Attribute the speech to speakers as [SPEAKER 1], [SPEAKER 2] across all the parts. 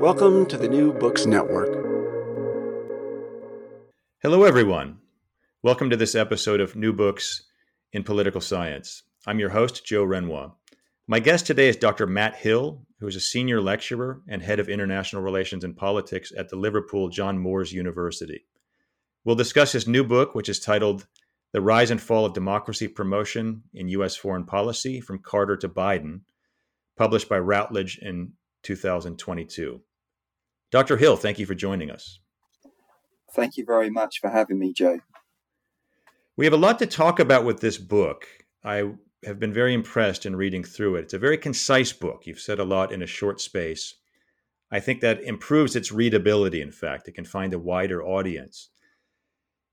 [SPEAKER 1] Welcome to the New Books Network.
[SPEAKER 2] Hello, everyone. Welcome to this episode of New Books in Political Science. I'm your host, Joe Renouard. My guest today is Dr. Matt Hill, who is a senior lecturer and head of international relations and politics at the Liverpool John Moores University. We'll discuss his new book, which is titled The Rise and Fall of Democracy Promotion in U.S. Foreign Policy From Carter to Biden, published by Routledge in 2022. Dr. Hill, thank you for joining us.
[SPEAKER 3] Thank you very much for having me, Joe.
[SPEAKER 2] We have a lot to talk about with this book. I have been very impressed in reading through it. It's a very concise book. You've said a lot in a short space. I think that improves its readability, in fact. It can find a wider audience.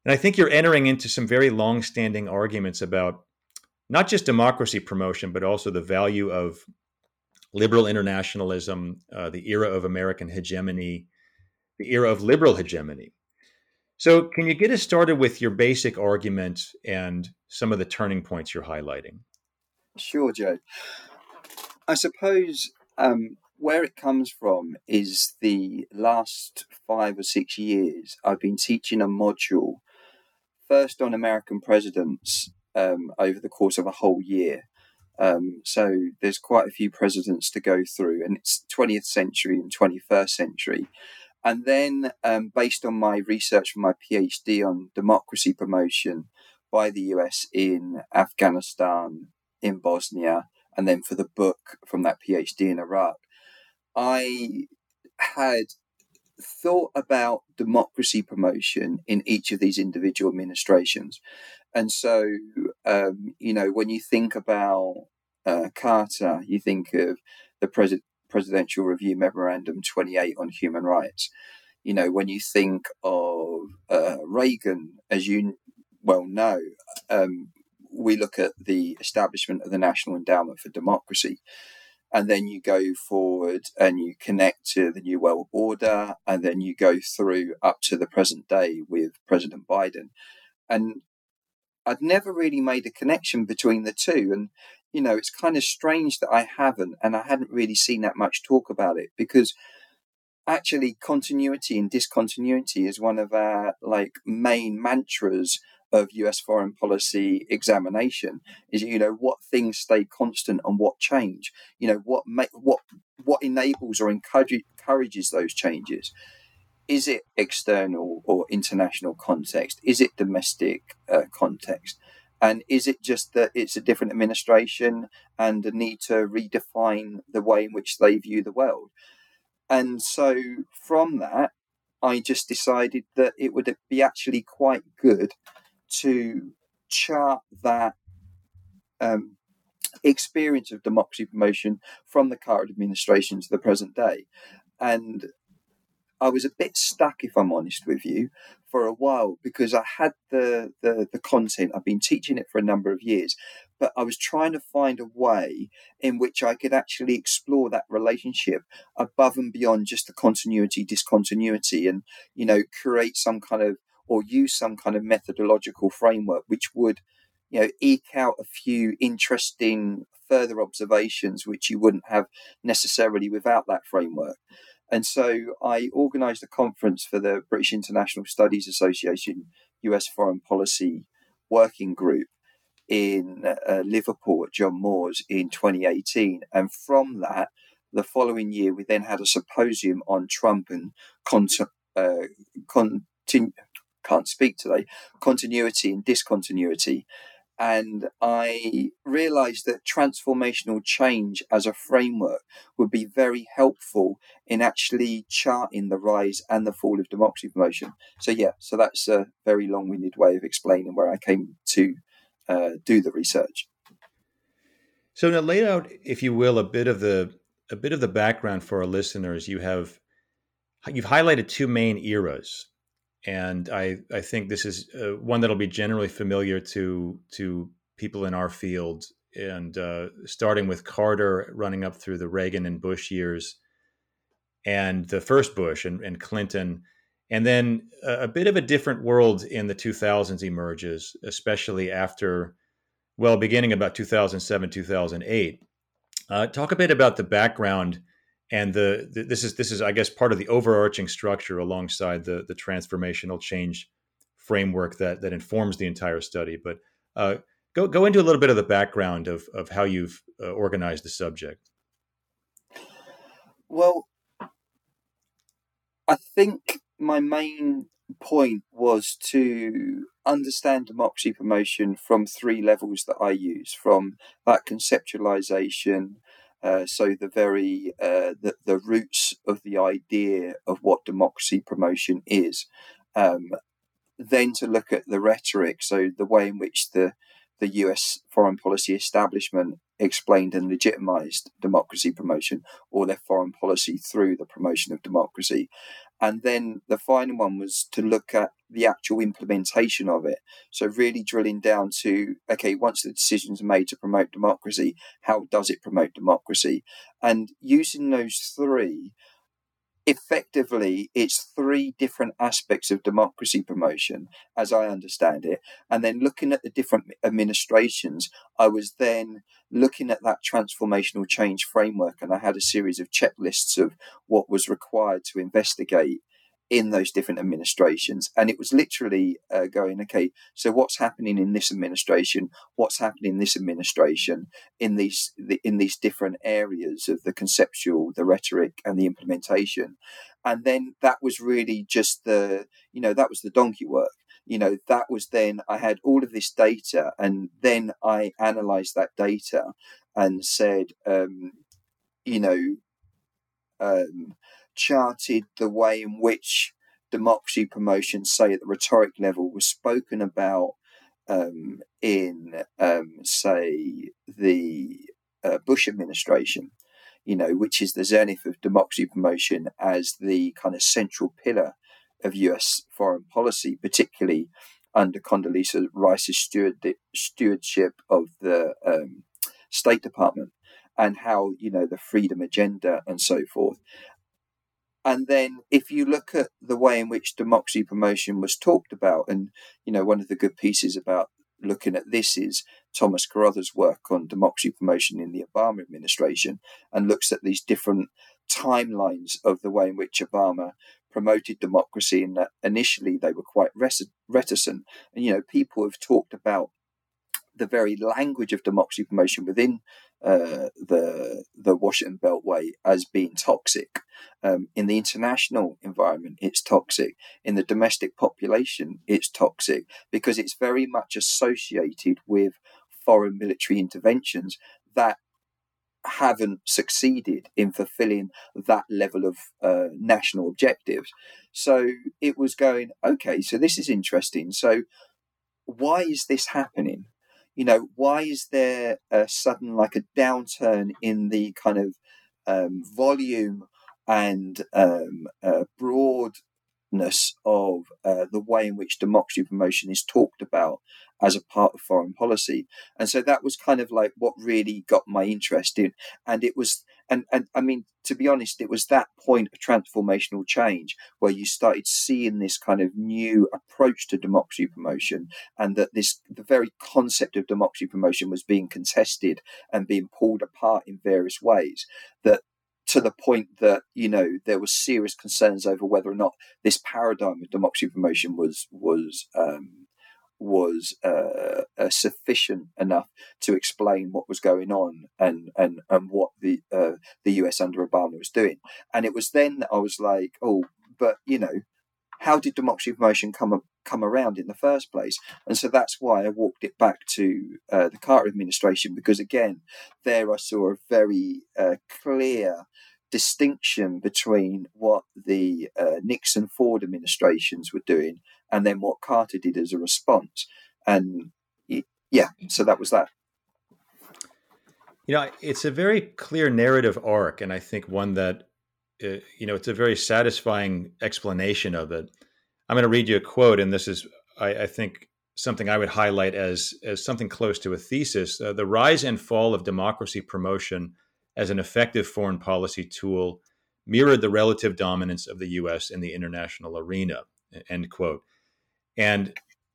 [SPEAKER 2] And I think you're entering into some very long standing arguments about not just democracy promotion, but also the value of liberal internationalism, uh, the era of American hegemony, the era of liberal hegemony. So, can you get us started with your basic argument and some of the turning points you're highlighting?
[SPEAKER 3] Sure, Joe. I suppose um, where it comes from is the last five or six years I've been teaching a module, first on American presidents um, over the course of a whole year, um, so there's quite a few presidents to go through, and it's 20th century and 21st century. And then, um, based on my research for my PhD on democracy promotion by the US in Afghanistan, in Bosnia, and then for the book from that PhD in Iraq, I had thought about democracy promotion in each of these individual administrations. And so, um, you know, when you think about uh, Carter, you think of the pres- Presidential Review Memorandum 28 on human rights. You know, when you think of uh, Reagan, as you well know, um, we look at the establishment of the National Endowment for Democracy. And then you go forward and you connect to the New World Order, and then you go through up to the present day with President Biden. And I'd never really made a connection between the two. And, you know, it's kind of strange that I haven't, and I hadn't really seen that much talk about it because actually continuity and discontinuity is one of our like main mantras of US foreign policy examination is you know what things stay constant and what change you know what make what what enables or encourages those changes is it external or international context? Is it domestic uh, context? And is it just that it's a different administration and a need to redefine the way in which they view the world? And so from that, I just decided that it would be actually quite good to chart that um, experience of democracy promotion from the Carter administration to the present day. And I was a bit stuck, if I'm honest with you, for a while because I had the, the, the content. I've been teaching it for a number of years, but I was trying to find a way in which I could actually explore that relationship above and beyond just the continuity, discontinuity, and you know, create some kind of or use some kind of methodological framework which would, you know, eke out a few interesting further observations which you wouldn't have necessarily without that framework. And so I organised a conference for the British International Studies Association US Foreign Policy Working Group in uh, Liverpool at John Moores in 2018. And from that, the following year, we then had a symposium on Trump and uh, can't speak today, continuity and discontinuity. And I realized that transformational change as a framework would be very helpful in actually charting the rise and the fall of democracy promotion. So, yeah, so that's a very long winded way of explaining where I came to uh, do the research.
[SPEAKER 2] So now lay out, if you will, a bit of the a bit of the background for our listeners. You have you've highlighted two main eras and I I think this is uh, one that'll be generally familiar to to people in our field, and uh, starting with Carter, running up through the Reagan and Bush years, and the first Bush and, and Clinton, and then a, a, bit of a different world in the 2000s emerges, especially after, well, beginning about 2007 2008. Uh, talk a bit about the background and the, the, this is this is I guess part of the overarching structure alongside the the transformational change framework that that informs the entire study. But uh, go go into a little bit of the background of of how you've uh, organized the subject.
[SPEAKER 3] Well, I think my main point was to understand democracy promotion from three levels that I use from that conceptualization, uh, so the very uh, the, the roots of the idea of what democracy promotion is. Um, then to look at the rhetoric, so the way in which the the U.S. foreign policy establishment explained and legitimized democracy promotion or their foreign policy through the promotion of democracy, and then the final one was to look at the actual implementation of it. So, really drilling down to okay, once the decisions made to promote democracy, how does it promote democracy? And using those three, effectively, it's three different aspects of democracy promotion, as I understand it. And then looking at the different administrations, I was then looking at that transformational change framework, and I had a series of checklists of what was required to investigate in those different administrations. And it was literally uh, going, okay, so what's happening in this administration? What's happening in this administration in these the, in these different areas of the conceptual, the rhetoric, and the implementation? And then that was really just the, you know, that was the donkey work. You know, that was then I had all of this data, and then I analyzed that data and said, um, you know, um, charted the way in which democracy promotion, say at the rhetoric level, was spoken about um, in, um, say, the uh, Bush administration, you know, which is the zenith of democracy promotion as the kind of central pillar of US foreign policy, particularly under Condoleezza Rice's steward, stewardship of the um, State Department and how, you know, the freedom agenda and so forth. And then if you look at the way in which democracy promotion was talked about, and you know, one of the good pieces about looking at this is Thomas Carothers' work on democracy promotion in the Obama administration and looks at these different timelines of the way in which Obama promoted democracy and that initially they were quite reticent. And, you know, people have talked about the very language of democracy promotion within uh, the the Washington Beltway as being toxic. Um, in the international environment, it's toxic. In the domestic population, it's toxic because it's very much associated with foreign military interventions that haven't succeeded in fulfilling that level of uh, national objectives. So it was going, okay, so this is interesting. So why is this happening? You know, why is there a sudden like a downturn in the kind of um, volume and um, uh, broadness of uh, the way in which democracy promotion is talked about as a part of foreign policy. And so that was kind of like what really got my interest in. And it was, and, and I mean, to be honest, it was that point of transformational change where you started seeing this kind of new approach to democracy promotion and that this, the very concept of democracy promotion was being contested and being pulled apart in various ways that to the point that you know there were serious concerns over whether or not this paradigm of democracy promotion was was um, was uh, uh, sufficient enough to explain what was going on and and and what the uh, the US under Obama was doing. And it was then that I was like, oh, but you know, how did democracy promotion come come around in the first place? And so that's why I walked it back to uh, the Carter administration because again, there I saw a very uh, clear distinction between what the uh, Nixon Ford administrations were doing and then what Carter did as a response. And yeah, so that was that.
[SPEAKER 2] You know, it's a very clear narrative arc, and I think one that, uh, you know, it's a very satisfying explanation of it. I'm going to read you a quote, and this is, I, I think, something I would highlight as as something close to a thesis. Uh, the rise and fall of democracy promotion as an effective foreign policy tool mirrored the relative dominance of the U.S. in the international arena. End quote. And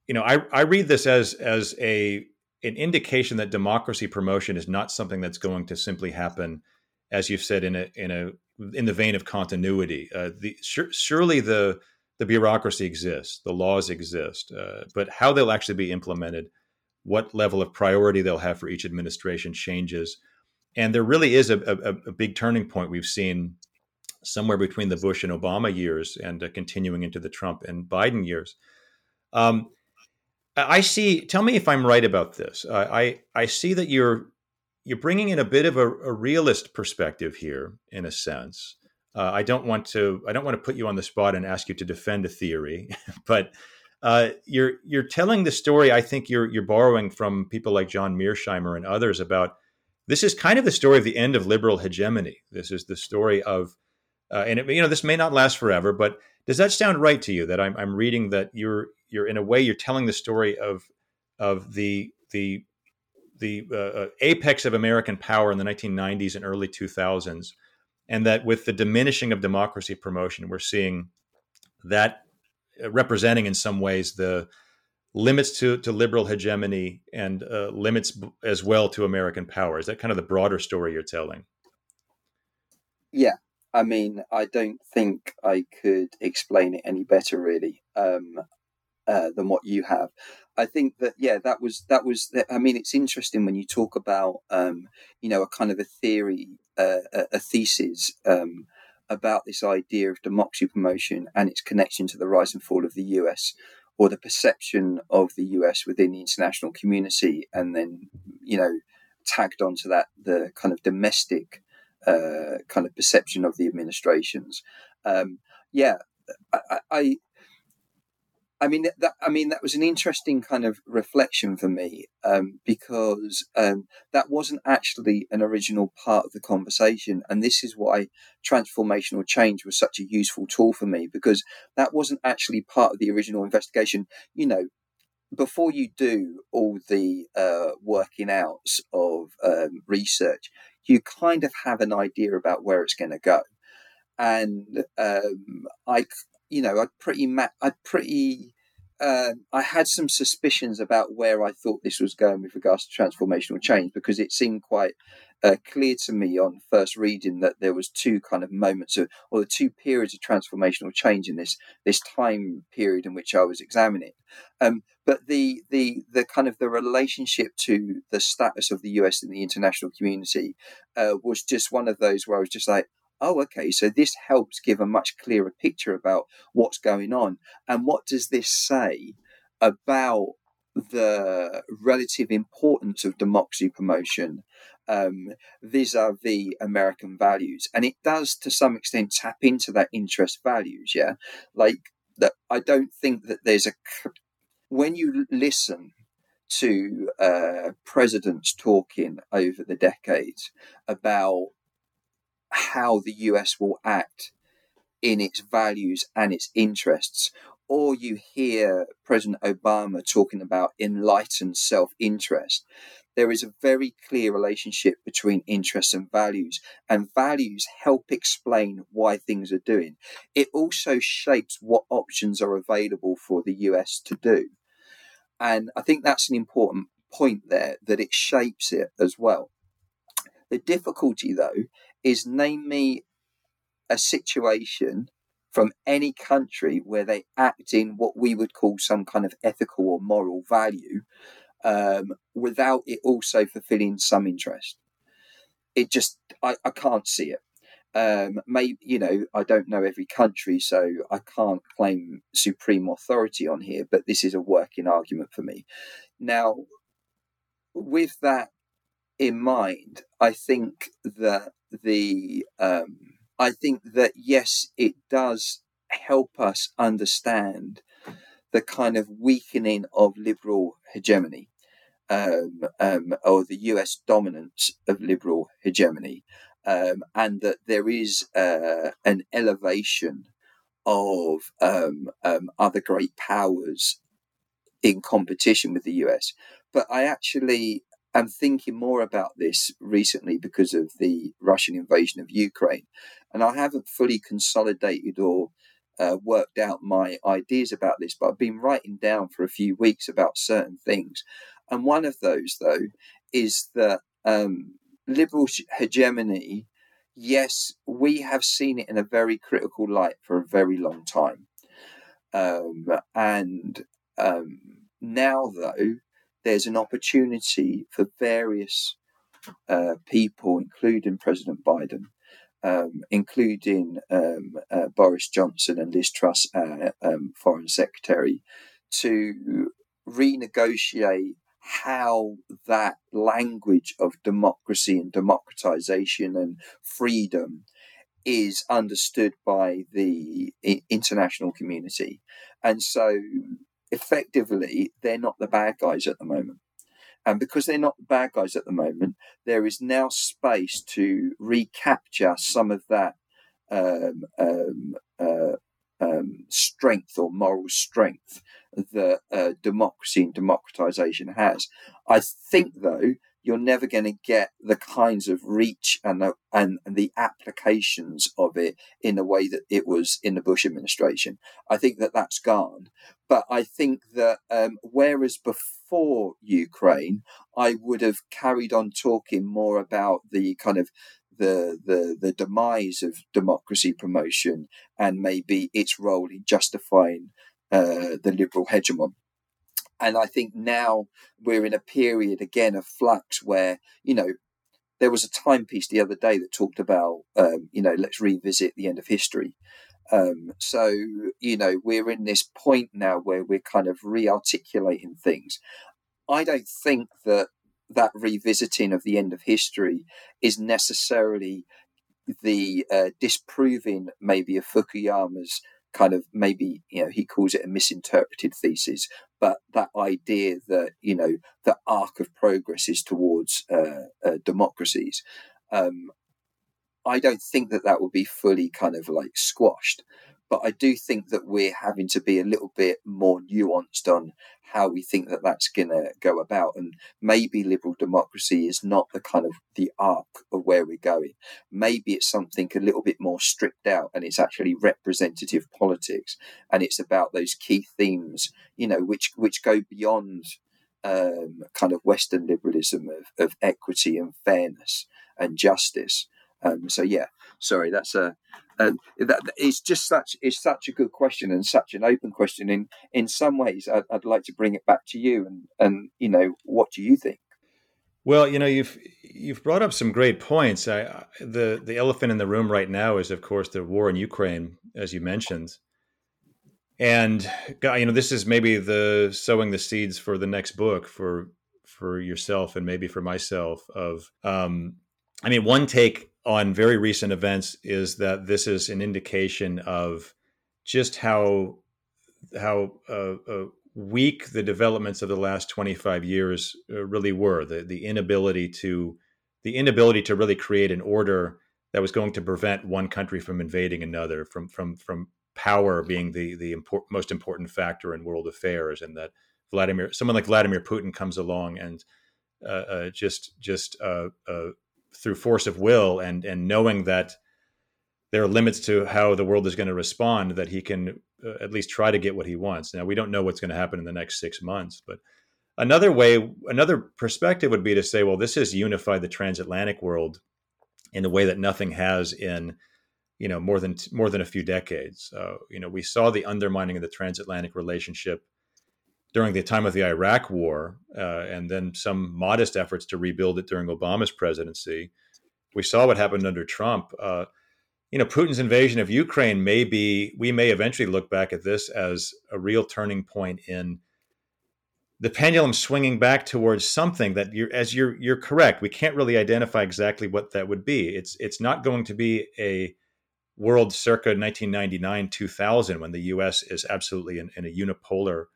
[SPEAKER 2] you know, I, I read this as as a an indication that democracy promotion is not something that's going to simply happen, as you've said, in a in a in the vein of continuity. Uh, the surely the the bureaucracy exists, the laws exist, uh, but how they'll actually be implemented, what level of priority they'll have for each administration changes and there really is a, a, a, big turning point we've seen somewhere between the Bush and Obama years and uh, continuing into the Trump and Biden years. Um, I see. Tell me if I'm right about this. I I see that you're you're bringing in a bit of a, a realist perspective here, in a sense. Uh, I don't want to I don't want to put you on the spot and ask you to defend a theory, but uh, you're you're telling the story. I think you're you're borrowing from people like John Mearsheimer and others about this is kind of the story of the end of liberal hegemony. This is the story of, uh, and it, you know, this may not last forever, but does that sound right to you? That I'm, I'm reading that you're you're in a way you're telling the story of of the the the uh, uh apex of American power in the 1990s and early 2000s, and that with the diminishing of democracy promotion, we're seeing that uh, representing in some ways the limits to, to liberal hegemony and uh, limits as well to American power. Is that kind of the broader story you're telling?
[SPEAKER 3] Yeah. I mean, I don't think I could explain it any better, really, um, uh, than what you have. I think that yeah, that was that was. The, I mean, it's interesting when you talk about um, you know a kind of a theory, uh, a, thesis um, about this idea of democracy promotion and its connection to the rise and fall of the U.S or the perception of the US within the international community, and then you know tagged onto that the kind of domestic uh, kind of perception of the administrations. Um, yeah, I, I mean that. I mean that was an interesting kind of reflection for me um, because um, that wasn't actually an original part of the conversation, and this is why transformational change was such a useful tool for me because that wasn't actually part of the original investigation. You know, before you do all the uh, working outs of um, research, you kind of have an idea about where it's going to go, and um, I you know, I'd pretty ma- I'd pretty uh, I had some suspicions about where I thought this was going with regards to transformational change because it seemed quite uh, clear to me on first reading that there was two kind of moments of, or the two periods of transformational change in this this time period in which I was examining. Um, but the the the kind of the relationship to the status of the US in the international community uh, was just one of those where I was just like, oh, okay, so this helps give a much clearer picture about what's going on. And what does this say about the relative importance of democracy promotion vis a vis American values? And it does, to some extent, tap into that interest values, yeah? Like, that I don't think that there's a. When you listen to uh, presidents talking over the decades about how the US will act in its values and its interests. Or you hear President Obama talking about enlightened self interest. There is a very clear relationship between interests and values, and values help explain why things are doing. It also shapes what options are available for the US to do. And I think that's an important point there that it shapes it as well. The difficulty, though, is name me a situation from any country where they act in what we would call some kind of ethical or moral value um, without it also fulfilling some interest. It just, I, I can't see it. Um, maybe you know, I don't know every country, so I can't claim supreme authority on here. But this is a working argument for me. Now, with that in mind, I think that the um, I think that yes, it does help us understand the kind of weakening of liberal hegemony um, um, or the US dominance of liberal hegemony, um, and that there is uh, an elevation of um, um, other great powers in competition with the US. But I actually am thinking more about this recently because of the Russian invasion of Ukraine, and I haven't fully consolidated or uh, worked out my ideas about this, but I've been writing down for a few weeks about certain things. And one of those, though, is that um, liberal hegemony, yes, we have seen it in a very critical light for a very long time. Um, and um, now, though, there's an opportunity for various uh, people, including President Biden, um, including um, uh, Boris Johnson and Liz Truss, uh, um, Foreign Secretary, to renegotiate how that language of democracy and democratization and freedom is understood by the international community. And so effectively, they're not the bad guys at the moment. And because they're not the bad guys at the moment, there is now space to recapture some of that um, um, uh, um, strength or moral strength that uh, democracy and democratization has. I think, though, you're never going to get the kinds of reach and the, and the applications of it in the way that it was in the Bush administration. I think that that's gone. But I think that um, whereas before Ukraine, I would have carried on talking more about the kind of the, the the demise of democracy promotion and maybe its role in justifying uh, the liberal hegemon. And I think now we're in a period again of flux where you know there was a timepiece the other day that talked about um, you know let's revisit the end of history. Um, so you know we're in this point now where we're kind of re-articulating things. I don't think that that revisiting of the end of history is necessarily the uh, disproving maybe of Fukuyama's kind of maybe you know he calls it a misinterpreted thesis but that idea that you know the arc of progress is towards uh, uh, democracies um, i don't think that that would be fully kind of like squashed but i do think that we're having to be a little bit more nuanced on how we think that that's going to go about. And maybe liberal democracy is not the kind of the arc of where we're going. Maybe it's something a little bit more stripped out and it's actually representative politics. And it's about those key themes, you know, which, which go beyond um, kind of Western liberalism of, of equity and fairness and justice. Um, so yeah, sorry, that's a uh, that it's just such it's such a good question and such an open question. In in some ways, I'd, I'd like to bring it back to you and and you know what do you think?
[SPEAKER 2] Well, you know, you've you've brought up some great points. I, the the elephant in the room right now is, of course, the war in Ukraine, as you mentioned, and you know, this is maybe the sowing the seeds for the next book for for yourself and maybe for myself. Of, um, I mean, one take on very recent events is that this is an indication of just how how uh, uh, weak the developments of the last 25 years uh, really were. The the inability to the inability to really create an order that was going to prevent one country from invading another from from from power being the the import, most important factor in world affairs and that Vladimir someone like Vladimir Putin comes along and uh, uh, just just uh, through force of will and and knowing that there are limits to how the world is going to respond that he can uh, at least try to get what he wants now we don't know what's going to happen in the next six months but another way another perspective would be to say well this has unified the transatlantic world in a way that nothing has in you know more than more than a few decades. Uh, you know, we saw the undermining of the transatlantic relationship during the time of the Iraq War, uh, and then some modest efforts to rebuild it during Obama's presidency. We saw what happened under Trump. Uh, you know, Putin's invasion of Ukraine may be, we may eventually look back at this as a real turning point in the pendulum swinging back towards something that you're, as you're, you're correct. We can't really identify exactly what that would be. It's, it's not going to be a world circa 1999, 2000, when the U.S. is absolutely in, in a unipolar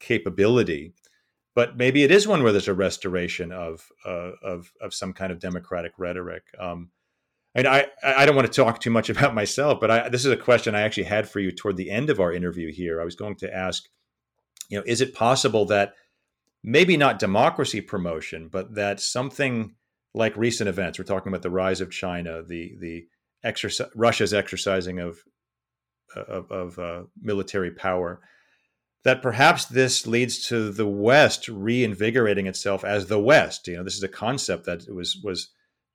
[SPEAKER 2] capability. But maybe it is one where there's a restoration of uh, of of some kind of democratic rhetoric. Um, and I I don't want to talk too much about myself, but I, this is a question I actually had for you toward the end of our interview here. I was going to ask, you know, is it possible that maybe not democracy promotion, but that something like recent events, we're talking about the rise of China, the the exercise, Russia's exercising of of, of uh, military power, that perhaps this leads to the West reinvigorating itself as the West. You know, this is a concept that was was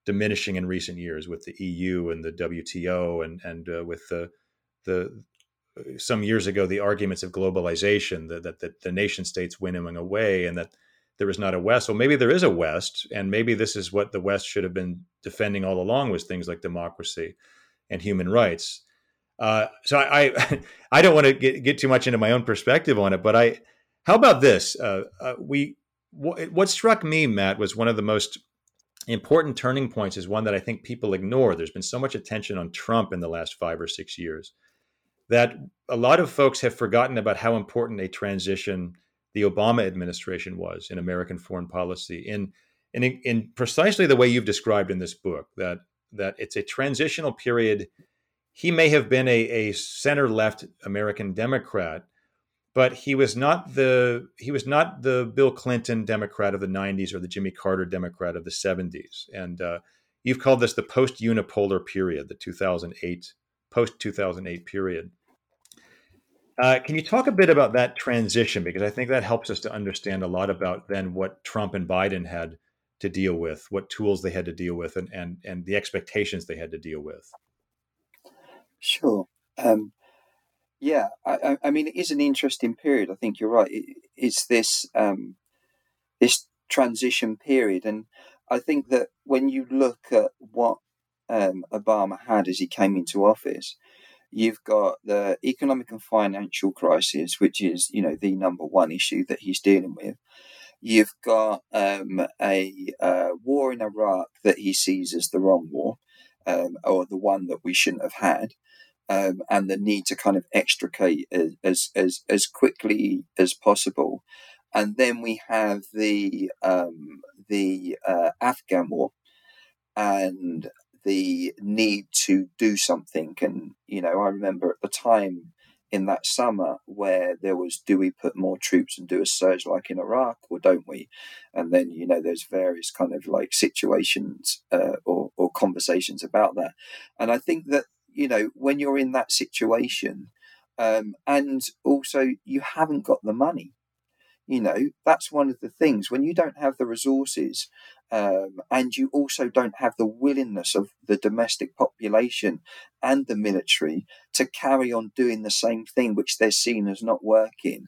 [SPEAKER 2] diminishing in recent years with the EU and the WTO and and uh, with the the some years ago the arguments of globalization that, that, that the nation states winnowing away and that there is not a West. Well, maybe there is a West, and maybe this is what the West should have been defending all along was things like democracy and human rights. Uh, so I, I, I don't want to get, get too much into my own perspective on it, but I, how about this? Uh, uh, we, wh- what struck me, Matt, was one of the most important turning points is one that I think people ignore. There's been so much attention on Trump in the last five or six years that a lot of folks have forgotten about how important a transition the Obama administration was in American foreign policy in, in, in precisely the way you've described in this book that that it's a transitional period he may have been a, a center left American Democrat, but he was not the he was not the Bill Clinton Democrat of the 90s or the Jimmy Carter Democrat of the 70s. And uh, you've called this the post unipolar period, the 2008 post 2008 period. Uh, can you talk a bit about that transition? Because I think that helps us to understand a lot about then what Trump and Biden had to deal with, what tools they had to deal with, and and, and the expectations they had to deal with.
[SPEAKER 3] Sure. Um, yeah, I, I, mean, it is an interesting period. I think you're right. It, it's this um, this transition period, and I think that when you look at what um, Obama had as he came into office, you've got the economic and financial crisis, which is you know the number one issue that he's dealing with. You've got um, a uh, war in Iraq that he sees as the wrong war, um, or the one that we shouldn't have had um, and the need to kind of extricate as as as quickly as possible. And then we have the um, the uh, Afghan war and the need to do something. And you know, I remember at the time in that summer where there was do we put more troops and do a surge like in Iraq or don't we? And then you know there's various kind of like situations uh, or, or conversations about that. And I think that you know, when you're in that situation, um, and also you haven't got the money. You know, that's one of the things when you don't have the resources um, and you also don't have the willingness of the domestic population and the military to carry on doing the same thing, which they're seen as not working,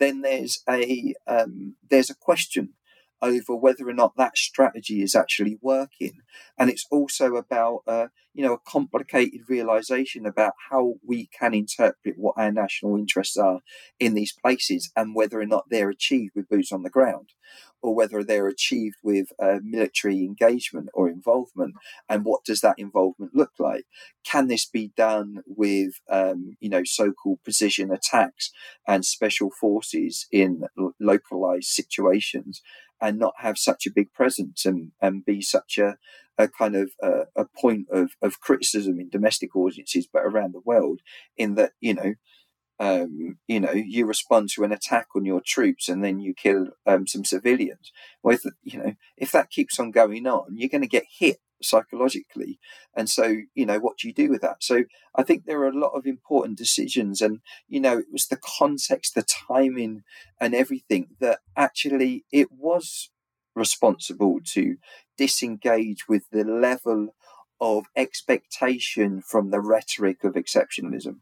[SPEAKER 3] then there's a um, there's a question over whether or not that strategy is actually working. And it's also about, uh, you know, a complicated realization about how we can interpret what our national interests are in these places and whether or not they're achieved with boots on the ground or whether they're achieved with uh, military engagement or involvement and what does that involvement look like can this be done with um, you know so-called precision attacks and special forces in localized situations and not have such a big presence and, and be such a, a kind of a, a point of, of criticism in domestic audiences, but around the world, in that, you know, um, you know, you respond to an attack on your troops and then you kill um, some civilians. Well, you know, if that keeps on going on, you're going to get hit psychologically. And so, you know, what do you do with that? So I think there are a lot of important decisions. And, you know, it was the context, the timing, and everything that actually it was responsible to disengage with the level of expectation from the rhetoric of exceptionalism.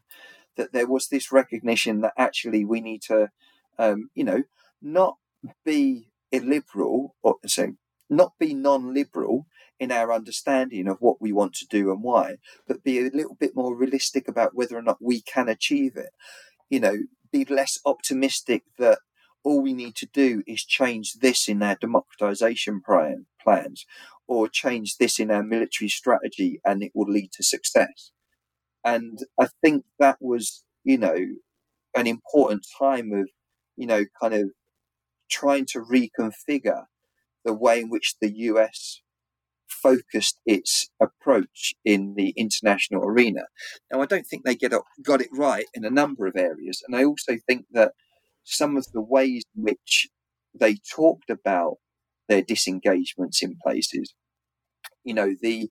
[SPEAKER 3] That there was this recognition that actually we need to, um, you know, not be illiberal or say not be non-liberal in our understanding of what we want to do and why, but be a little bit more realistic about whether or not we can achieve it. You know, be less optimistic that all we need to do is change this in our democratization plan, plans or change this in our military strategy and it will lead to success. And I think that was, you know, an important time of, you know, kind of trying to reconfigure the way in which the US focused its approach in the international arena. Now, I don't think they get got it right in a number of areas, and I also think that some of the ways in which they talked about their disengagements in places, you know, the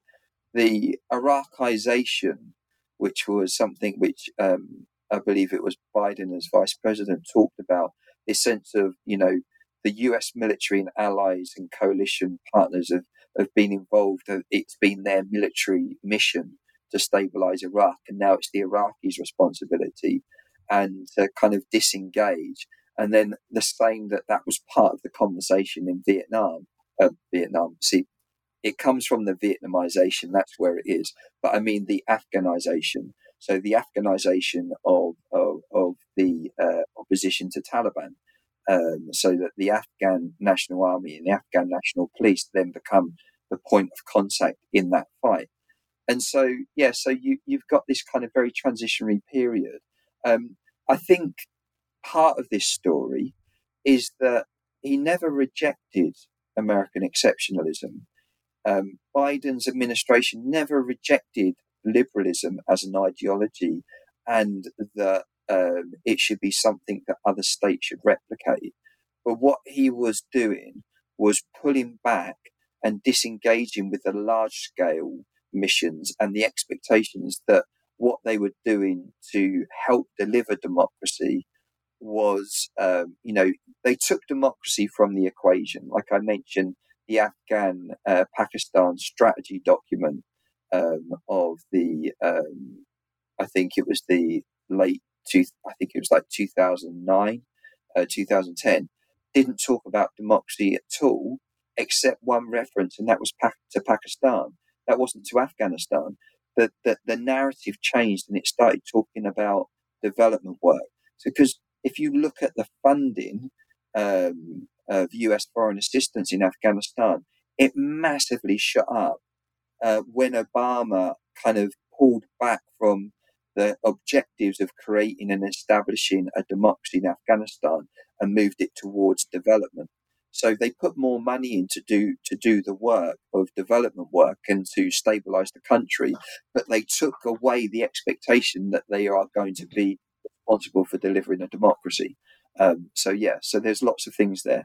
[SPEAKER 3] the Iraqization, which was something which um, I believe it was Biden as vice president talked about, this sense of you know the US military and allies and coalition partners have, have been involved. It's been their military mission to stabilize Iraq, and now it's the Iraqis' responsibility and to kind of disengage. And then the same that that was part of the conversation in Vietnam. Uh, Vietnam, see, it comes from the Vietnamization. That's where it is. But I mean the Afghanization. So the Afghanization of of, of the uh, opposition to Taliban um, so that the Afghan National Army and the Afghan National Police then become the point of contact in that fight. And so, yeah, so you, you've got this kind of very transitionary period. Um, I think part of this story is that he never rejected American exceptionalism. Um, Biden's administration never rejected liberalism as an ideology and that um, it should be something that other states should replicate. But what he was doing was pulling back and disengaging with the large scale missions and the expectations that what they were doing to help deliver democracy was, um, you know, they took democracy from the equation. Like I mentioned, the Afghan uh, Pakistan strategy document um, of the, um, I think it was the late two, I think it was like 2009, uh, 2010, didn't talk about democracy at all, except one reference, and that was to Pakistan. That wasn't to Afghanistan. The, the, the narrative changed and it started talking about development work. So, because if you look at the funding um, of US foreign assistance in Afghanistan, it massively shut up uh, when Obama kind of pulled back from the objectives of creating and establishing a democracy in Afghanistan and moved it towards development. So they put more money in to do to do the work of development work and to stabilize the country, but they took away the expectation that they are going to be responsible for delivering a democracy. Um, so yeah, so there's lots of things there.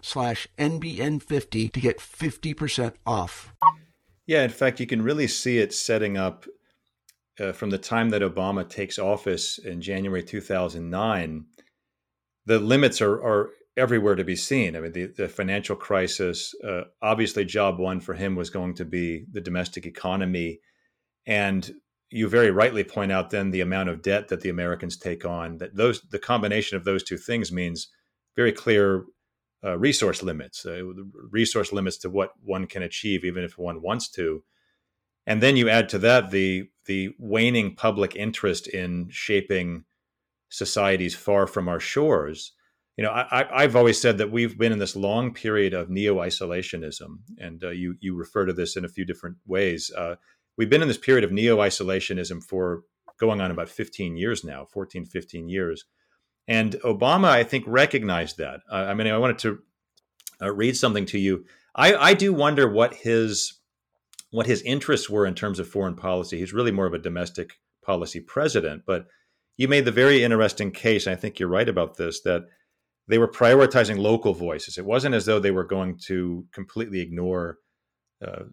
[SPEAKER 1] slash NBN50 to get 50% off.
[SPEAKER 2] Yeah, in fact, you can really see it setting up uh, from the time that Obama takes office in January 2009. The limits are, are everywhere to be seen. I mean, the, the financial crisis, uh, obviously, job one for him was going to be the domestic economy. And you very rightly point out then the amount of debt that the Americans take on. That those the combination of those two things means very clear uh, resource limits, uh, resource limits to what one can achieve, even if one wants to. And then you add to that the the waning public interest in shaping societies far from our shores. You know, I, have always said that we've been in this long period of neo-isolationism, and uh, you you refer to this in a few different ways. Uh, we've been in this period of neo-isolationism for going on about 15 years now, 14, 15 years. And Obama, I think, recognized that. Uh, I mean, I wanted to uh, read something to you. I, I do wonder what his what his interests were in terms of foreign policy. He's really more of a domestic policy president, but you made the very interesting case. and I think you're right about this that they were prioritizing local voices. It wasn't as though they were going to completely ignore uh,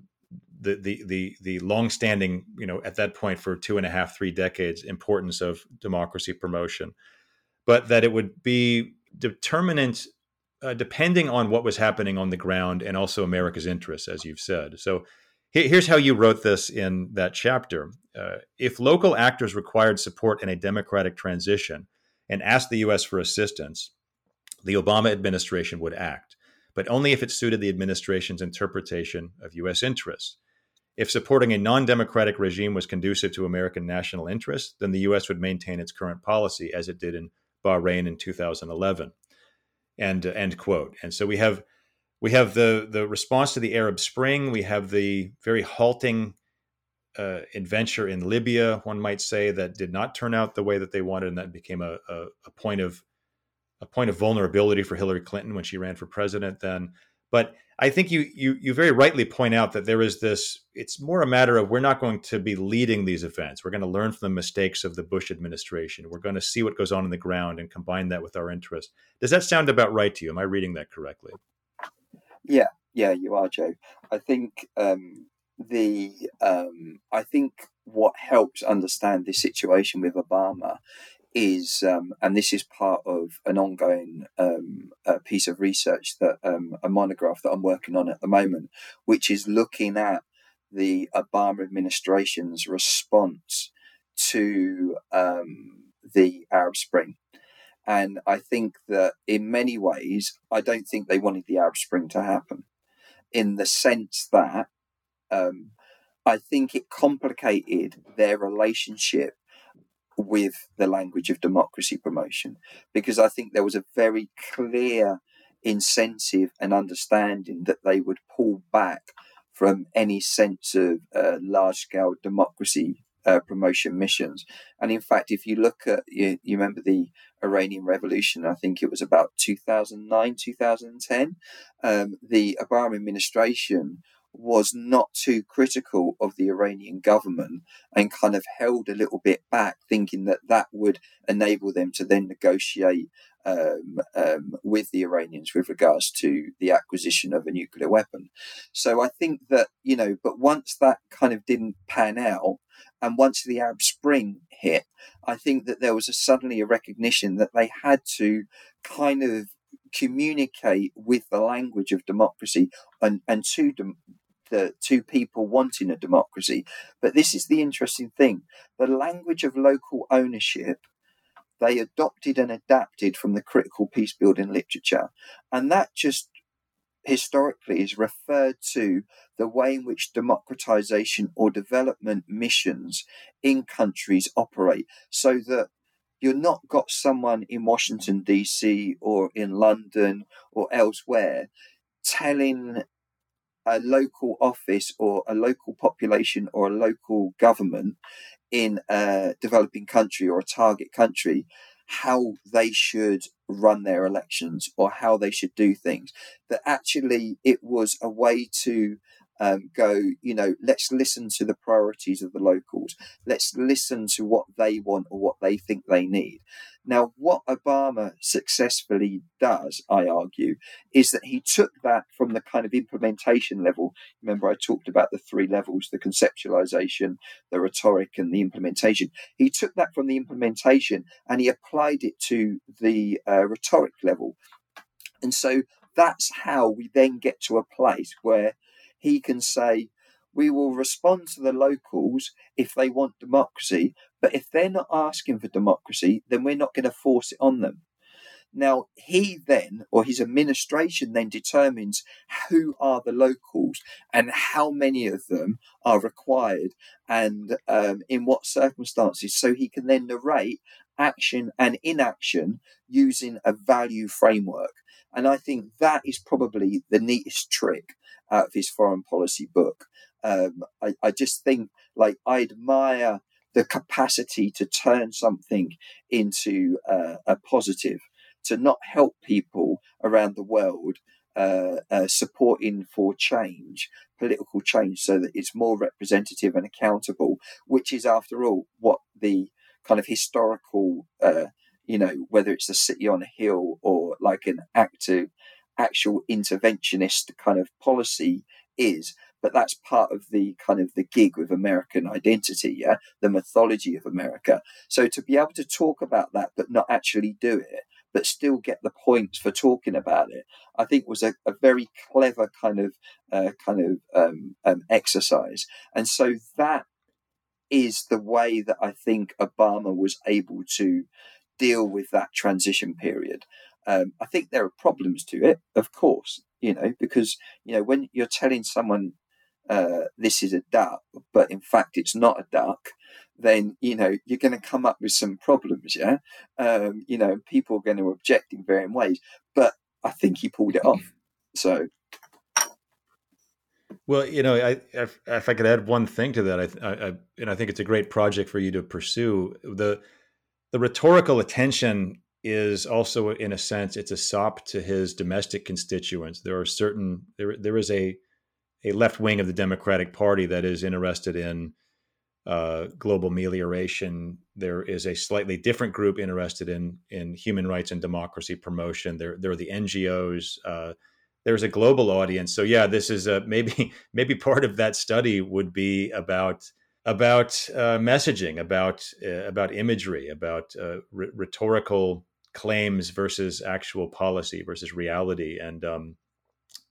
[SPEAKER 2] the the the the longstanding, you know, at that point for two and a half, three decades, importance of democracy promotion, but that it would be determinant uh, depending on what was happening on the ground and also America's interests, as you've said. So here's how you wrote this in that chapter. Uh, if local actors required support in a democratic transition and asked the U.S. for assistance, the Obama administration would act, but only if it suited the administration's interpretation of U.S. interests. If supporting a non democratic regime was conducive to American national interests, then the U.S. would maintain its current policy as it did in Bahrain in 2011 and uh, end quote. And so we have we have the the response to the Arab Spring. We have the very halting uh, adventure in Libya. One might say that did not turn out the way that they wanted, and that became a, a, a point of a point of vulnerability for Hillary Clinton when she ran for president. Then, but I think you you you very rightly point out that there is this. It's more a matter of we're not going to be leading these events. We're going to learn from the mistakes of the Bush administration. We're going to see what goes on in the ground and combine that with our interests. Does that sound about right to you? Am I reading that correctly?
[SPEAKER 3] Yeah, yeah, you are, Joe. I think um, the um, I think what helps understand this situation with Obama is, um, and this is part of an ongoing um, piece of research that um, a monograph that I'm working on at the moment, which is looking at the Obama administration's response to um, the Arab Spring. And I think that in many ways, I don't think they wanted the Arab Spring to happen, in the sense that um, I think it complicated their relationship with the language of democracy promotion because I think there was a very clear incentive and understanding that they would pull back from any sense of uh, large scale democracy uh, promotion missions. And in fact, if you look at, you, you remember the Iranian Revolution, I think it was about 2009, 2010, um, the Obama administration was not too critical of the Iranian government and kind of held a little bit back, thinking that that would enable them to then negotiate um, um, with the Iranians with regards to the acquisition of a nuclear weapon. So I think that, you know, but once that kind of didn't pan out, and once the Arab Spring hit, I think that there was a, suddenly a recognition that they had to kind of communicate with the language of democracy and, and to the two people wanting a democracy. But this is the interesting thing the language of local ownership. They adopted and adapted from the critical peace building literature. And that just historically is referred to the way in which democratization or development missions in countries operate so that you're not got someone in Washington DC or in London or elsewhere telling a local office or a local population or a local government in a developing country or a target country how they should run their elections or how they should do things. That actually it was a way to um, go, you know, let's listen to the priorities of the locals. Let's listen to what they want or what they think they need. Now, what Obama successfully does, I argue, is that he took that from the kind of implementation level. Remember, I talked about the three levels the conceptualization, the rhetoric, and the implementation. He took that from the implementation and he applied it to the uh, rhetoric level. And so that's how we then get to a place where he can say, we will respond to the locals if they want democracy, but if they're not asking for democracy, then we're not going to force it on them. Now, he then, or his administration then determines who are the locals and how many of them are required and um, in what circumstances. So he can then narrate action and inaction using a value framework. And I think that is probably the neatest trick out of his foreign policy book. Um, I, I just think, like, I admire the capacity to turn something into uh, a positive, to not help people around the world uh, uh, supporting for change, political change, so that it's more representative and accountable, which is, after all, what the kind of historical, uh, you know, whether it's the city on a hill or like an active, actual interventionist kind of policy is. But that's part of the kind of the gig with American identity, yeah, the mythology of America. So to be able to talk about that but not actually do it, but still get the points for talking about it, I think was a, a very clever kind of uh, kind of um, um, exercise. And so that is the way that I think Obama was able to deal with that transition period. Um, I think there are problems to it, of course, you know, because, you know, when you're telling someone uh, this is a duck, but in fact it's not a duck, then, you know, you're going to come up with some problems, yeah? Um, you know, people are going to object in varying ways. But I think he pulled it off. So
[SPEAKER 2] well, you know, I, if, if, I could add one thing to that, I, I, and I think it's a great project for you to pursue. the The rhetorical attention is also, in a sense, it's a sop to his domestic constituents. There are certain there there is a a left wing of the Democratic Party that is interested in uh, global amelioration. There is a slightly different group interested in in human rights and democracy promotion. There there are the NGOs. Uh, there's a global audience. So yeah, this is a maybe maybe part of that study would be about about uh, messaging, about uh, about imagery, about uh, rhetorical claims versus actual policy versus reality, and um,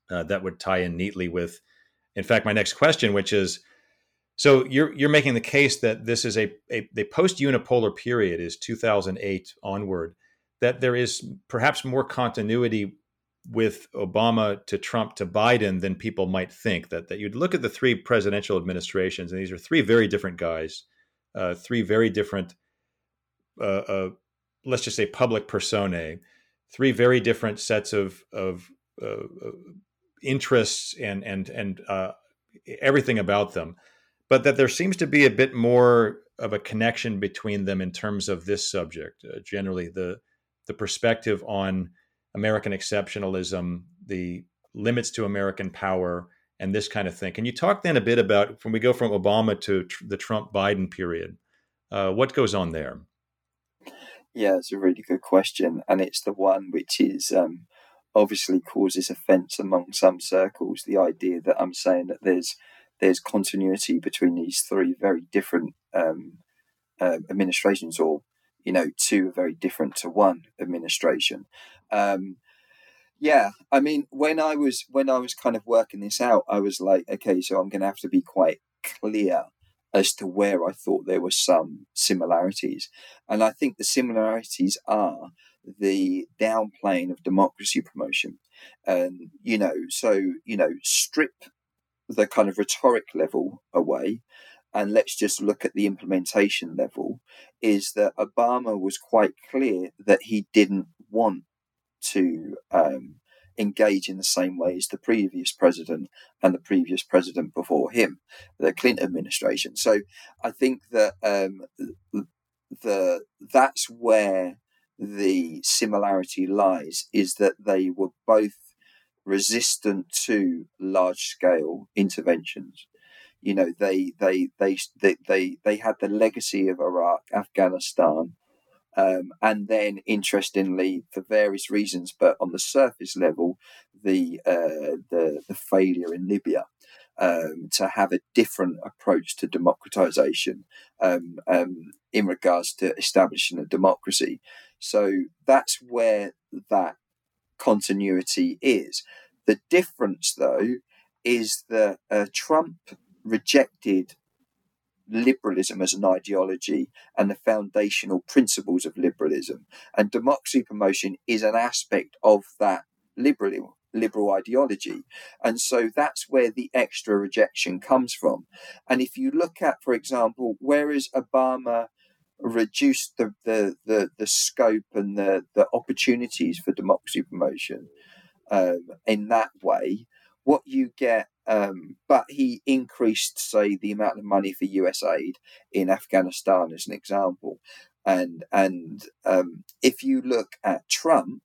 [SPEAKER 2] uh, that would tie in neatly with, in fact, my next question, which is. So you're you're making the case that this is a, a post unipolar period is 2008 onward, that there is perhaps more continuity with Obama to Trump to Biden than people might think. That that you'd look at the three presidential administrations, and these are three very different guys, uh, three very different, uh, uh, let's just say, public personae, three very different sets of of uh, uh, interests and and and uh, everything about them, but that there seems to be a bit more of a connection between them in terms of this subject. generally, the the perspective on American exceptionalism, the limits to American power, and this kind of thing. Can you talk then a bit about when we go from Obama to tr- the Trump Biden period? Uh, what goes on there?
[SPEAKER 3] Yeah, it's a really good question, and it's the one which is um, obviously causes offence among some circles. The idea that I'm saying that there's there's continuity between these three very different um, uh, administrations, or you know, two are very different to one administration. Um, yeah, I mean, when I was when I was kind of working this out, I was like, okay, so I'm going to have to be quite clear as to where I thought there were some similarities, and I think the similarities are the downplaying of democracy promotion, and you know, so you know, strip the kind of rhetoric level away and let's just look at the implementation level, is that Obama was quite clear that he didn't want to um, engage in the same way as the previous president and the previous president before him, the Clinton administration. So I think that um, the that's where the similarity lies is that they were both resistant to large scale interventions. You know, they they they they they, they had the legacy of Iraq, Afghanistan, um, and then, interestingly, for various reasons, but on the surface level, the uh, the, the failure in Libya um, to have a different approach to democratization um, um, in regards to establishing a democracy. So that's where that continuity is. The difference, though, is that uh, Trump rejected liberalism as an ideology and the foundational principles of liberalism. And democracy promotion is an aspect of that liberal liberal ideology. And so that's where the extra rejection comes from. And if you look at, for example, whereas Obama reduced the, the, the, the scope and the, the opportunities for democracy promotion um, in that way, what you get um, but he increased, say, the amount of money for US aid in Afghanistan as an example. And and um, if you look at Trump,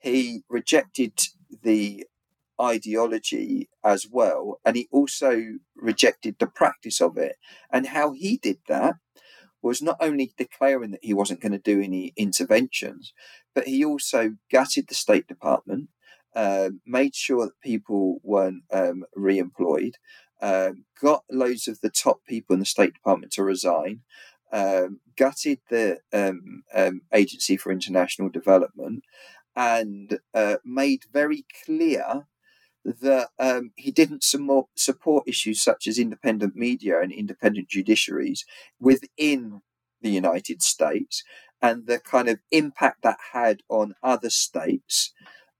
[SPEAKER 3] he rejected the ideology as well, and he also rejected the practice of it. And how he did that was not only declaring that he wasn't going to do any interventions, but he also gutted the State Department um, made sure that people weren't um, re-employed, um, got loads of the top people in the State Department to resign, um, gutted the um, um, Agency for International Development, and uh, made very clear that um, he didn't support issues such as independent media and independent judiciaries within the United States and the kind of impact that had on other states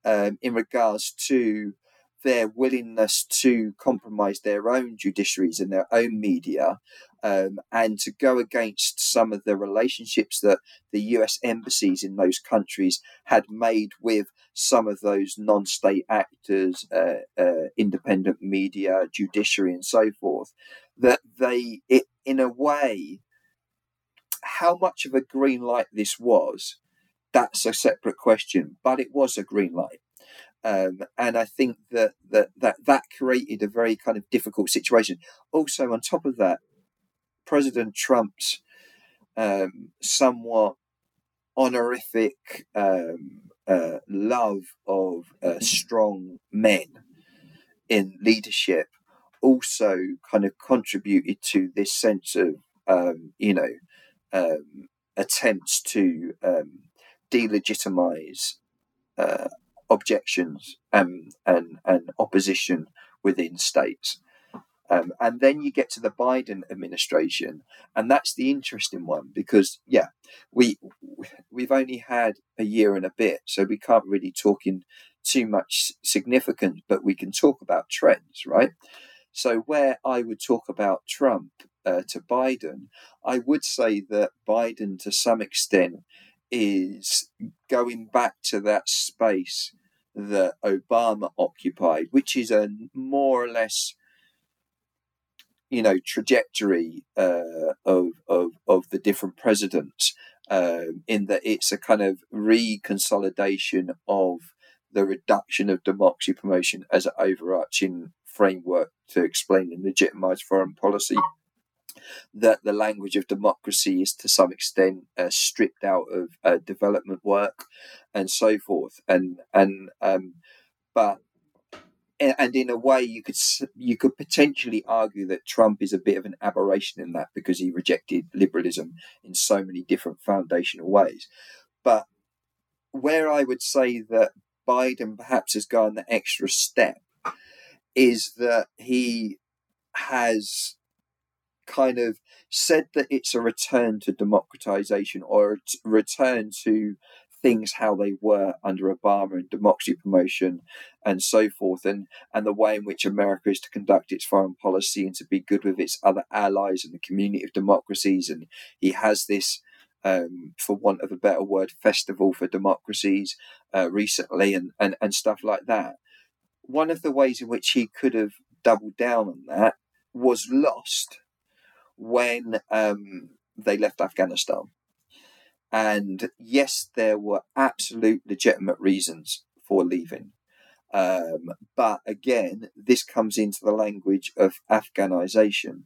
[SPEAKER 3] um, in regards to their willingness to compromise their own judiciaries and their own media um, and to go against some of the relationships that the US embassies in those countries had made with some of those non state actors, uh, uh, independent media, judiciary, and so forth, that they, it, in a way, how much of a green light this was that's a separate question, but it was a green light. Um, and I think that, that that that created a very kind of difficult situation. Also, on top of that, President Trump's um, somewhat honorific um, uh, love of uh, strong men in leadership also kind of contributed to this sense of um, you know um, attempts to um, delegitimize uh, objections and, and, opposition within states. Um, and then you get to the Biden administration, and that's the interesting one because, yeah, we we've only had a year and a bit, so we can't really talk in too much significance, but we can talk about trends, right? So where I would talk about Trump uh, to Biden, I would say that Biden, to some extent, is going back to that space that Obama occupied, which is a more or less you know trajectory uh, of, of of the different presidents um, in that it's a kind of reconsolidation of the reduction of democracy promotion as an overarching framework to explain and legitimize foreign policy that the language of democracy is to some extent uh, stripped out of uh, development work and so forth. And and um, but and in a way you could you could potentially argue that Trump is a bit of an aberration in that because he rejected liberalism in so many different foundational ways. But where I would say that Biden perhaps has gone the extra step is that he has kind of said that it's a return to democratization or a return to things how they were under Obama and democracy promotion and so forth, and, and the way in which America is to conduct its foreign policy and to be good with its other allies and the community of democracies. And he has this, um, for want of a better word, festival for democracies uh, recently and, and, and stuff like that. One of the ways in which he could have doubled down on that was lost when um, they left Afghanistan. And yes, there were absolute legitimate reasons for leaving. Um, but again, this comes into the language of Afghanization.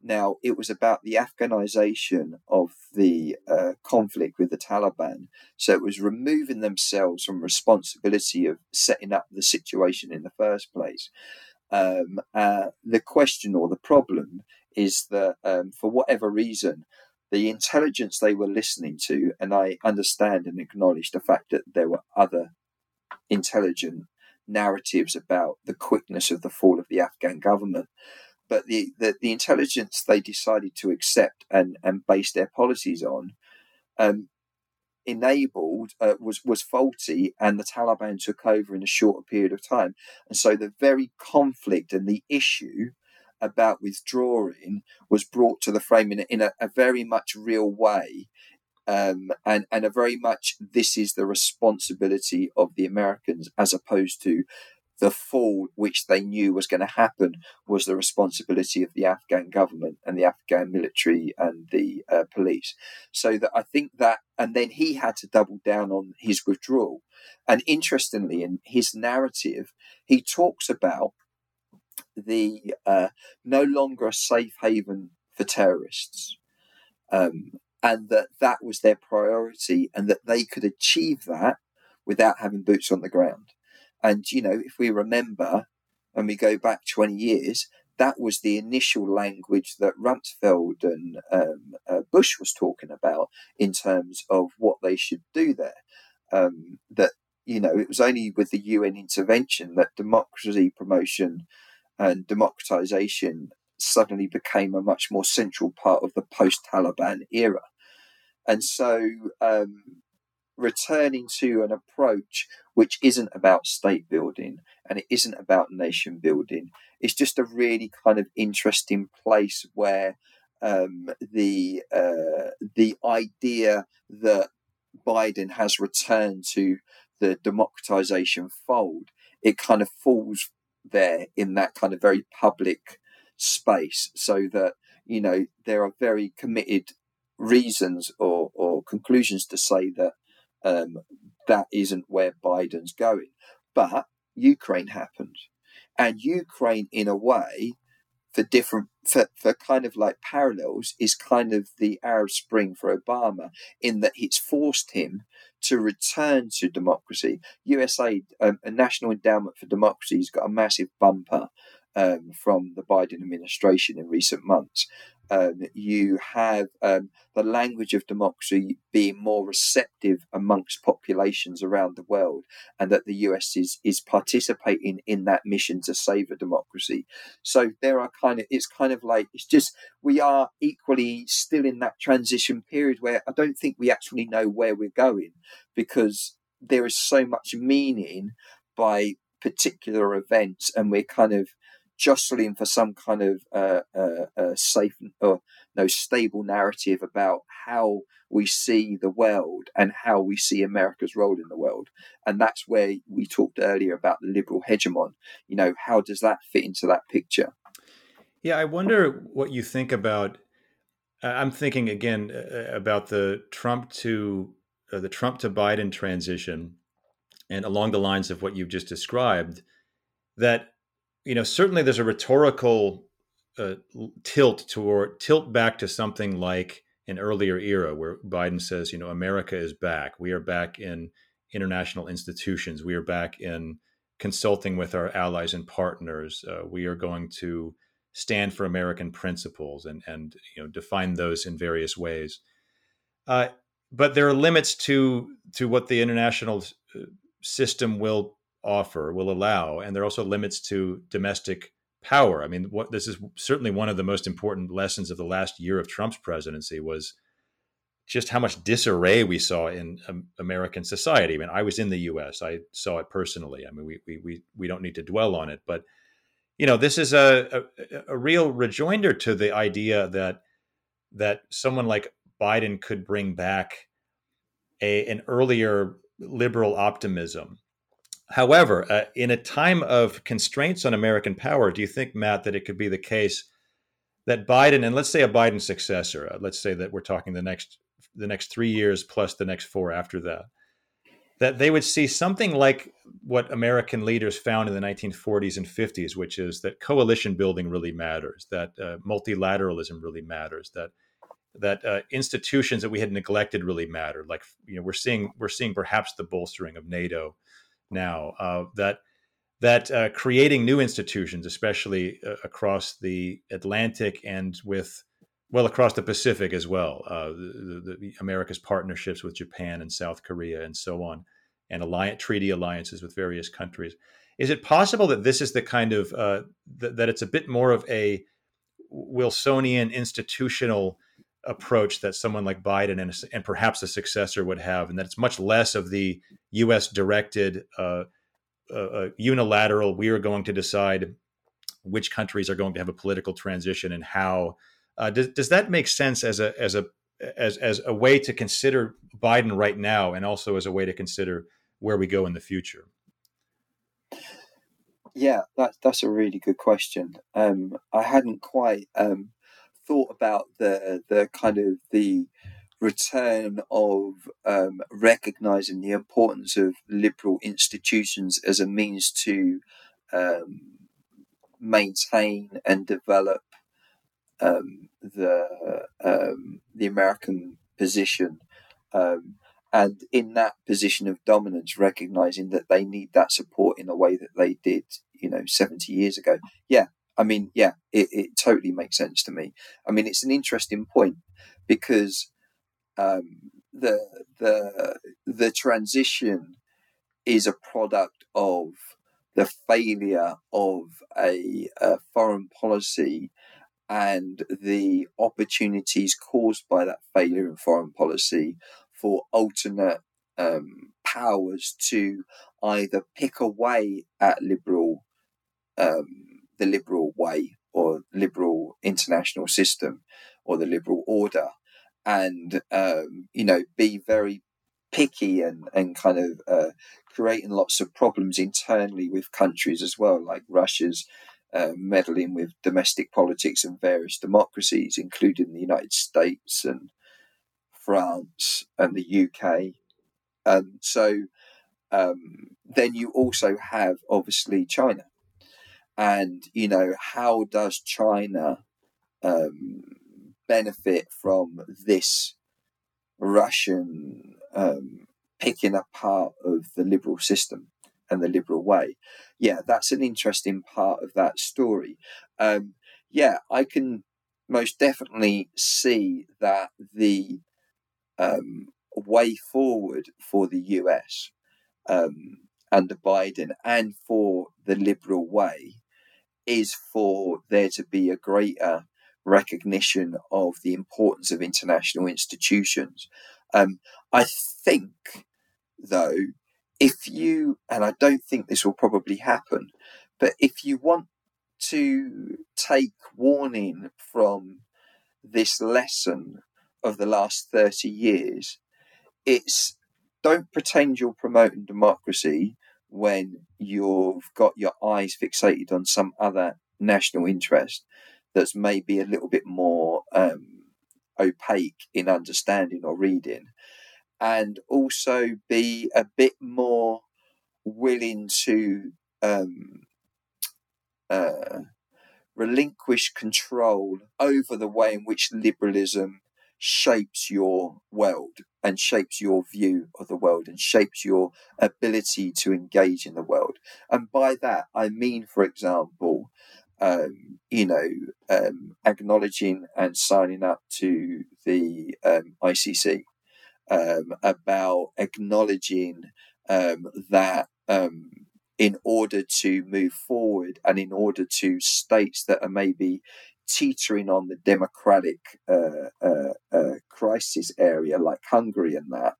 [SPEAKER 3] Now, it was about the Afghanization of the uh, conflict with the Taliban. So it was removing themselves from responsibility of setting up the situation in the first place. Um, uh, the question or the problem is that um, for whatever reason, the intelligence they were listening to, and I understand and acknowledge the fact that there were other intelligent narratives about the quickness of the fall of the Afghan government, but the, the, the intelligence they decided to accept and, and base their policies on um, enabled uh, was was faulty, and the Taliban took over in a shorter period of time. And so the very conflict and the issue about withdrawing was brought to the frame in, a, in a, a very much real way. Um, and and a very much this is the responsibility of the Americans as opposed to the fall which they knew was going to happen was the responsibility of the Afghan government and the Afghan military and the uh, police. So that I think that, and then he had to double down on his withdrawal. And interestingly, in his narrative, he talks about the uh, no longer a safe haven for terrorists. Um, and that that was their priority, and that they could achieve that without having boots on the ground. And, you know, if we remember and we go back 20 years, that was the initial language that Rumsfeld and um, uh, Bush was talking about in terms of what they should do there. Um, that, you know, it was only with the UN intervention that democracy promotion and democratization suddenly became a much more central part of the post Taliban era. And so, um, returning to an approach which isn't about state building and it isn't about nation building. It's just a really kind of interesting place where um, the uh, the idea that Biden has returned to the democratization fold, it kind of falls there in that kind of very public space, so that you know there are very committed reasons or, or conclusions to say that um, that isn't where Biden's going. But Ukraine happened. And Ukraine, in a way, for different, for, for kind of like parallels, is kind of the Arab Spring for Obama, in that it's forced him to return to democracy. USA, um, a National Endowment for Democracy, has got a massive bumper um, from the Biden administration in recent months. Um, you have um, the language of democracy being more receptive amongst populations around the world, and that the US is is participating in that mission to save a democracy. So there are kind of it's kind of like it's just we are equally still in that transition period where I don't think we actually know where we're going because there is so much meaning by particular events, and we're kind of jostling for some kind of uh, uh, uh, safe or no stable narrative about how we see the world and how we see America's role in the world. And that's where we talked earlier about the liberal hegemon. You know, how does that fit into that picture?
[SPEAKER 2] Yeah, I wonder what you think about. I'm thinking again uh, about the Trump to uh, the Trump to Biden transition, and along the lines of what you've just described, that you know, certainly there's a rhetorical uh, tilt toward tilt back to something like an earlier era where Biden says, you know, America is back. We are back in international institutions. We are back in consulting with our allies and partners. Uh, we are going to stand for American principles and and you know define those in various ways. Uh, but there are limits to to what the international uh, system will offer will allow, and there are also limits to domestic power. I mean, what this is certainly one of the most important lessons of the last year of Trump's presidency was just how much disarray we saw in um, American society. I mean, I was in the U.S. I saw it personally. I mean, we we we we don't need to dwell on it, but you know, this is a, a, a real rejoinder to the idea that that someone like Biden could bring back a an earlier liberal optimism However, uh, in a time of constraints on American power, do you think, Matt, that it could be the case that Biden and let's say a Biden successor, uh, let's say that we're talking the next the next three years plus the next four after that, that they would see something like what American leaders found in the 1940s and 50s, which is that coalition building really matters, that uh, multilateralism really matters, that that uh, institutions that we had neglected really matter. Like you know, we're seeing we're seeing perhaps the bolstering of NATO now uh, that that uh, creating new institutions, especially uh, across the Atlantic and with well across the Pacific as well, uh, the, the, America's partnerships with Japan and South Korea and so on, and alliance treaty alliances with various countries. Is it possible that this is the kind of uh, th- that it's a bit more of a Wilsonian institutional approach that someone like Biden and, and, perhaps a successor would have, and that it's much less of the U.S. directed, uh, uh, uh, unilateral. We are going to decide which countries are going to have a political transition and how. Uh, does, does that make sense as a as a as as a way to consider Biden right now, and also as a way to consider where we go in the future?
[SPEAKER 3] Yeah, that's that's a really good question. Um, I hadn't quite um, thought about the the kind of the return of um, recognizing the importance of liberal institutions as a means to um, maintain and develop um, the um, the American position, um, and in that position of dominance, recognizing that they need that support in a way that they did, you know, seventy years ago. Yeah, I mean, yeah, it, it totally makes sense to me. I mean, it's an interesting point because um, the the the transition is a product of the failure of a, a foreign policy and the opportunities caused by that failure in foreign policy for alternate um, powers to either pick away at liberal, um, the liberal way or liberal international system or the liberal order, and um, you know be very picky and and kind of uh, creating lots of problems internally with countries as well, like Russia's uh, meddling with domestic politics in various democracies, including the United States and France and the UK. And so um, then you also have obviously China. And, you know, how does China um, benefit from this Russian um, picking apart of the liberal system? and the liberal way. Yeah, that's an interesting part of that story. Um, yeah, I can most definitely see that the um, way forward for the US um, under Biden and for the liberal way is for there to be a greater recognition of the importance of international institutions. Um, I think, though, if you, and I don't think this will probably happen, but if you want to take warning from this lesson of the last 30 years, it's don't pretend you're promoting democracy when you've got your eyes fixated on some other national interest that's maybe a little bit more um, opaque in understanding or reading and also be a bit more willing to um, uh, relinquish control over the way in which liberalism shapes your world and shapes your view of the world and shapes your ability to engage in the world. And by that, I mean, for example, um, you know, um, acknowledging and signing up to the um, ICC um, about acknowledging um, that um, in order to move forward and in order to states that are maybe teetering on the democratic uh, uh, uh, crisis area like Hungary and that,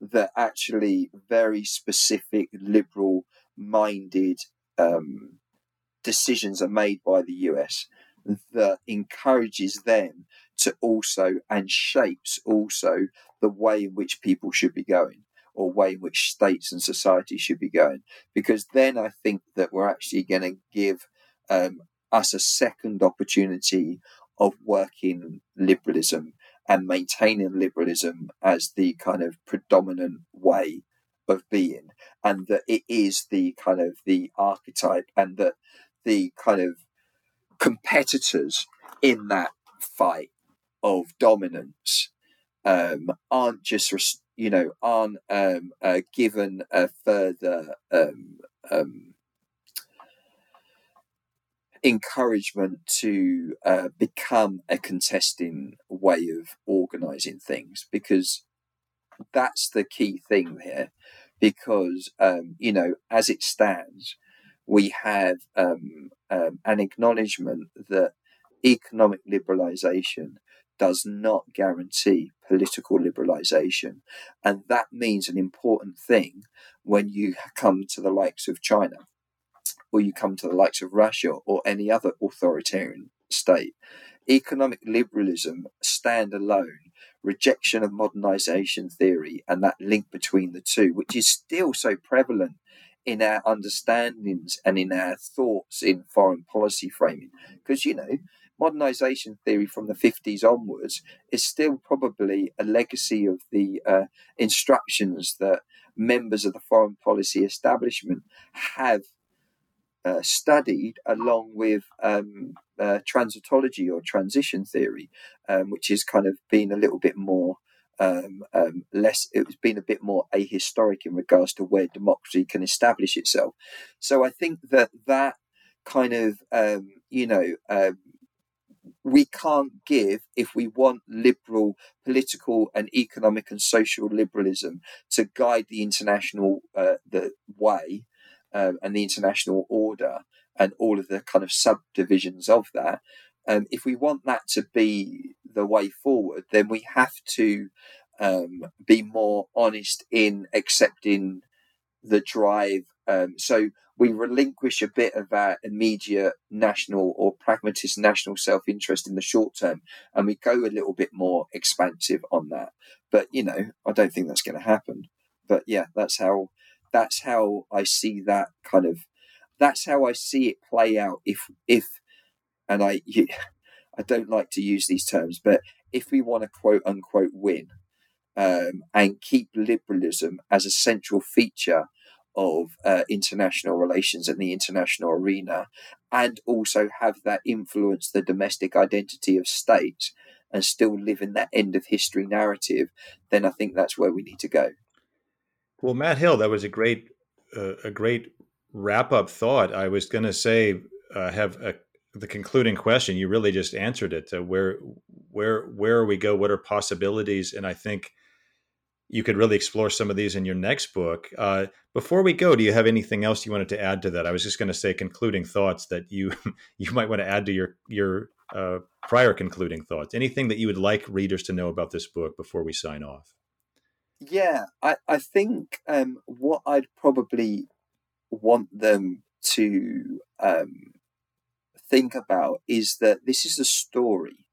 [SPEAKER 3] that actually very specific liberal minded um, decisions are made by the US that encourages them to also and shapes also the way in which people should be going or way in which states and society should be going. Because then I think that we're actually going to give um, us a second opportunity of working liberalism and maintaining liberalism as the kind of predominant way of being. And that it is the kind of the archetype and that the kind of competitors in that fight of dominance um, aren't just you know aren't um, uh, given a further um, um, encouragement to uh, become a contesting way of organizing things because that's the key thing here. because um, you know as it stands we have um, um, an acknowledgement that economic liberalization does not guarantee political liberalization. And that means an important thing when you come to the likes of China or you come to the likes of Russia or any other authoritarian state. Economic liberalism, stand alone, rejection of modernization theory, and that link between the two, which is still so prevalent in our understandings and in our thoughts in foreign policy framing. Because, you know, modernization theory from the 50s onwards is still probably a legacy of the uh, instructions that members of the foreign policy establishment have uh, studied along with um, uh, transitology or transition theory, um, which has kind of been a little bit more um, um, less. It's been a bit more ahistoric in regards to where democracy can establish itself. So I think that that kind of um, you know um, we can't give if we want liberal political and economic and social liberalism to guide the international uh, the way um, and the international order and all of the kind of subdivisions of that. Um, if we want that to be the way forward, then we have to um, be more honest in accepting the drive. Um, so we relinquish a bit of our immediate national or pragmatist national self interest in the short term, and we go a little bit more expansive on that. But you know, I don't think that's going to happen. But yeah, that's how that's how I see that kind of that's how I see it play out if if and I I don't like to use these terms but if we want to quote unquote win um, and keep liberalism as a central feature of uh, international relations and the international arena and also have that influence the domestic identity of states and still live in that end of history narrative then I think that's where we need to go.
[SPEAKER 2] Well, Matt Hill, that was a great uh, a great wrap up thought. I was going to say uh, have a, the concluding question. You really just answered it. Uh, where where where we go? What are possibilities? And I think you could really explore some of these in your next book. Uh, before we go, do you have anything else you wanted to add to that? I was just going to say concluding thoughts that you you might want to add to your your uh, prior concluding thoughts. Anything that you would like readers to know about this book before we sign off?
[SPEAKER 3] Yeah, I, I think um, what I'd probably want them to um, think about is that this is a story,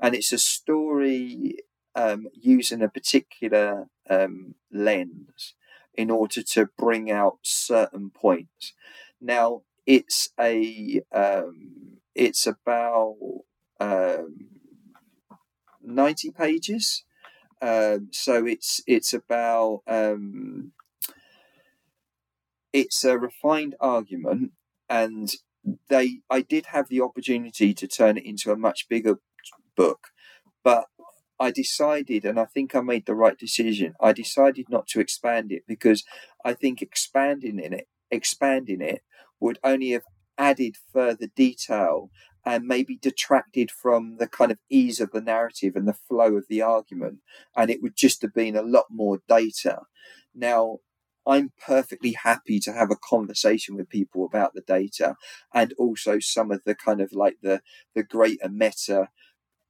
[SPEAKER 3] and it's a story um, using a particular um, lens in order to bring out certain points. Now, it's a um, it's about um, ninety pages um, so it's it's about um, it's a refined argument, and they I did have the opportunity to turn it into a much bigger book, but I decided, and I think I made the right decision. I decided not to expand it because I think expanding in it, expanding it, would only have added further detail and maybe detracted from the kind of ease of the narrative and the flow of the argument. And it would just have been a lot more data. Now, I'm perfectly happy to have a conversation with people about the data and also some of the kind of like the the greater meta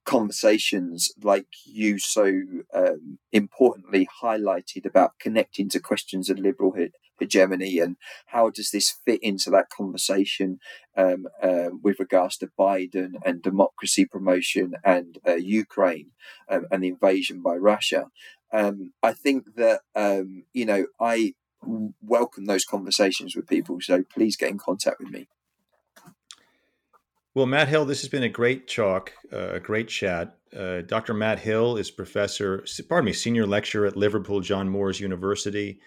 [SPEAKER 3] conversations like you so um, importantly highlighted about connecting to questions of liberal hegemony and how does this fit into that conversation um, uh, with regards to Biden and democracy promotion and uh, Ukraine um, and the invasion by Russia. Um, I think that um, you know I welcome those conversations with people, so please get in contact with me.
[SPEAKER 2] Well, Matt Hill, this has been a great talk, uh, a great chat. Uh, Dr. Matt Hill is professor, pardon me, senior lecturer at Liverpool John Moores University.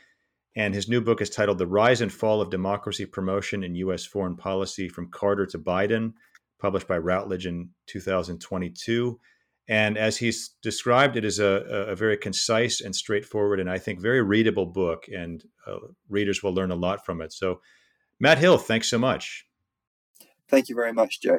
[SPEAKER 2] And his new book is titled The Rise and Fall of Democracy Promotion in U.S. Foreign Policy from Carter to Biden, published by Routledge in 2022. And as he's described, it is a, a very concise and straightforward, and I think very readable book, and uh, readers will learn a lot from it. So, Matt Hill, thanks so much.
[SPEAKER 3] Thank you very much, Joe.